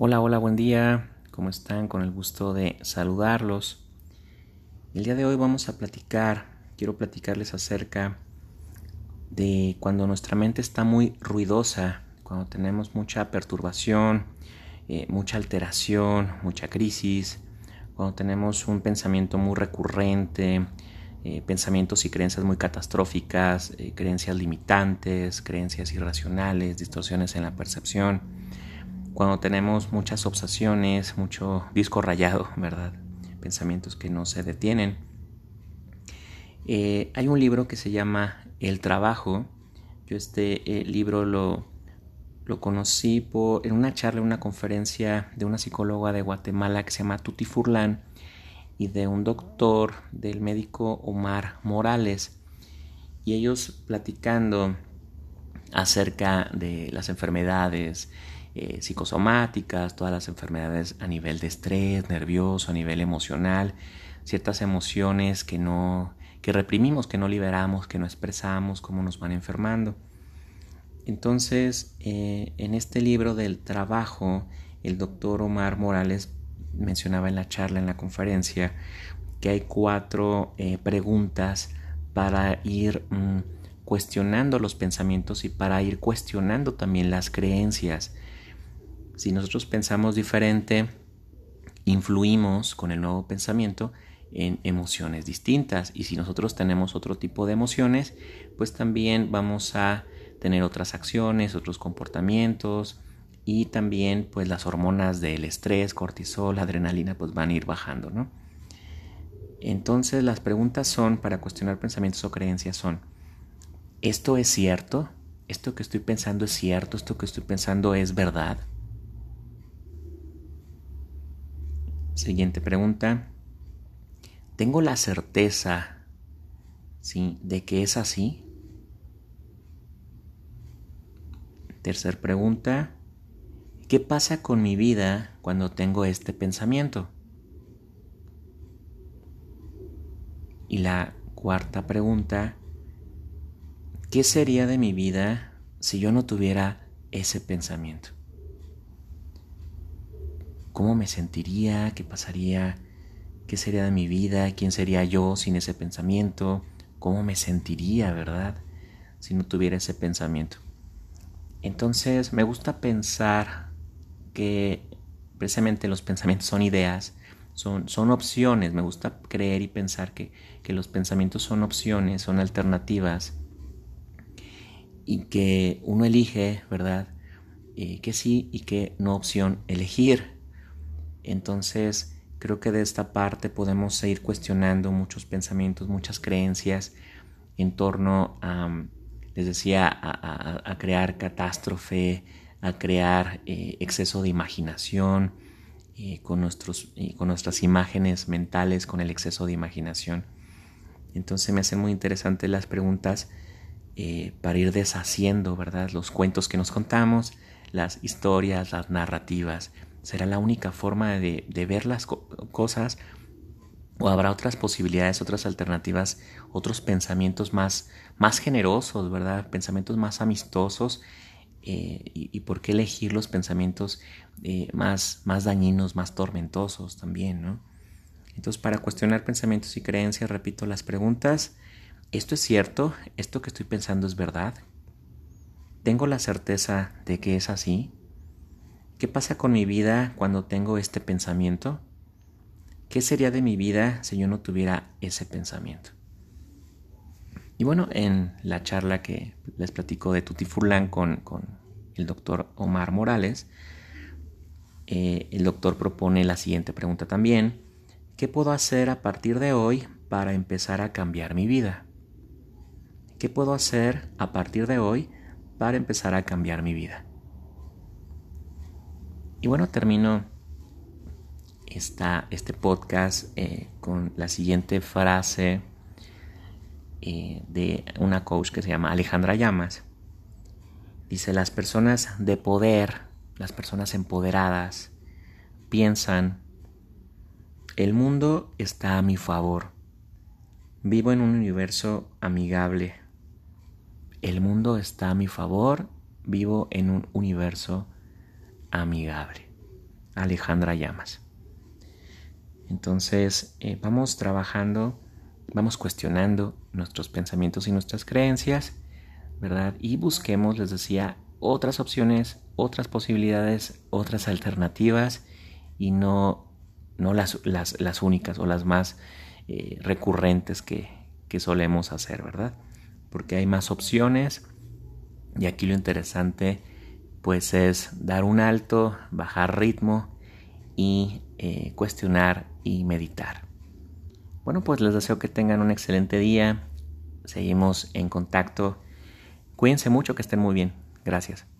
Hola, hola, buen día. ¿Cómo están? Con el gusto de saludarlos. El día de hoy vamos a platicar, quiero platicarles acerca de cuando nuestra mente está muy ruidosa, cuando tenemos mucha perturbación, eh, mucha alteración, mucha crisis, cuando tenemos un pensamiento muy recurrente, eh, pensamientos y creencias muy catastróficas, eh, creencias limitantes, creencias irracionales, distorsiones en la percepción cuando tenemos muchas obsesiones, mucho disco rayado, ¿verdad? Pensamientos que no se detienen. Eh, hay un libro que se llama El Trabajo. Yo este eh, libro lo, lo conocí por, en una charla, una conferencia de una psicóloga de Guatemala que se llama Tuti Furlan y de un doctor del médico Omar Morales. Y ellos platicando acerca de las enfermedades, eh, psicosomáticas, todas las enfermedades a nivel de estrés, nervioso, a nivel emocional, ciertas emociones que no que reprimimos, que no liberamos, que no expresamos, cómo nos van enfermando. Entonces, eh, en este libro del trabajo, el doctor Omar Morales mencionaba en la charla, en la conferencia, que hay cuatro eh, preguntas para ir mm, cuestionando los pensamientos y para ir cuestionando también las creencias. Si nosotros pensamos diferente, influimos con el nuevo pensamiento en emociones distintas y si nosotros tenemos otro tipo de emociones, pues también vamos a tener otras acciones, otros comportamientos y también pues las hormonas del estrés, cortisol, adrenalina pues van a ir bajando, ¿no? Entonces las preguntas son para cuestionar pensamientos o creencias son ¿esto es cierto? ¿Esto que estoy pensando es cierto? ¿Esto que estoy pensando es verdad? Siguiente pregunta. ¿Tengo la certeza ¿sí? de que es así? Tercer pregunta. ¿Qué pasa con mi vida cuando tengo este pensamiento? Y la cuarta pregunta. ¿Qué sería de mi vida si yo no tuviera ese pensamiento? ¿Cómo me sentiría? ¿Qué pasaría? ¿Qué sería de mi vida? ¿Quién sería yo sin ese pensamiento? ¿Cómo me sentiría, verdad? Si no tuviera ese pensamiento. Entonces me gusta pensar que precisamente los pensamientos son ideas, son, son opciones. Me gusta creer y pensar que, que los pensamientos son opciones, son alternativas y que uno elige, ¿verdad? Eh, que sí y que no opción elegir. Entonces, creo que de esta parte podemos seguir cuestionando muchos pensamientos, muchas creencias en torno a, les decía, a, crear catástrofe, a crear eh, exceso de imaginación, eh, con, nuestros, con nuestras imágenes mentales, con el exceso de imaginación. Entonces me hacen muy interesantes las preguntas eh, para ir deshaciendo, ¿verdad? Los cuentos que nos contamos, las historias, las narrativas será la única forma de, ver las cosas o habrá otras posibilidades, otras alternativas, otros pensamientos más, más generosos, ¿verdad? Pensamientos más amistosos. Eh, y, por qué elegir los pensamientos eh, más, más dañinos, más tormentosos también, ¿no? Entonces, para cuestionar pensamientos y creencias, repito las preguntas. ¿Esto es cierto? ¿Esto que estoy pensando es verdad? ¿Tengo la certeza de que es así? ¿Qué pasa con mi vida cuando tengo este pensamiento? ¿Qué sería de mi vida si yo no tuviera ese pensamiento? Y bueno, en la charla que les platico de Tutti Furlan con, el doctor Omar Morales, eh, el doctor propone la siguiente pregunta también. ¿Qué puedo hacer a partir de hoy para empezar a cambiar mi vida? ¿Qué puedo hacer a partir de hoy para empezar a cambiar mi vida? Y bueno, termino esta, este podcast eh, con la siguiente frase eh, de una coach que se llama Alejandra Llamas. Dice, las personas de poder, las personas empoderadas, piensan, el mundo está a mi favor. Vivo en un universo amigable. El mundo está a mi favor. Vivo en un universo amigable. Alejandra Llamas. Entonces, eh, vamos trabajando, vamos cuestionando nuestros pensamientos y nuestras creencias, ¿verdad? Y busquemos, les decía, otras opciones, otras posibilidades, otras alternativas y no, no las, las, únicas o las más eh, recurrentes que, que solemos hacer, ¿verdad? Porque hay más opciones y aquí lo interesante pues es dar un alto, bajar ritmo y eh, cuestionar y meditar. Bueno, pues les deseo que tengan un excelente día. Seguimos en contacto. Cuídense mucho, que estén muy bien. Gracias.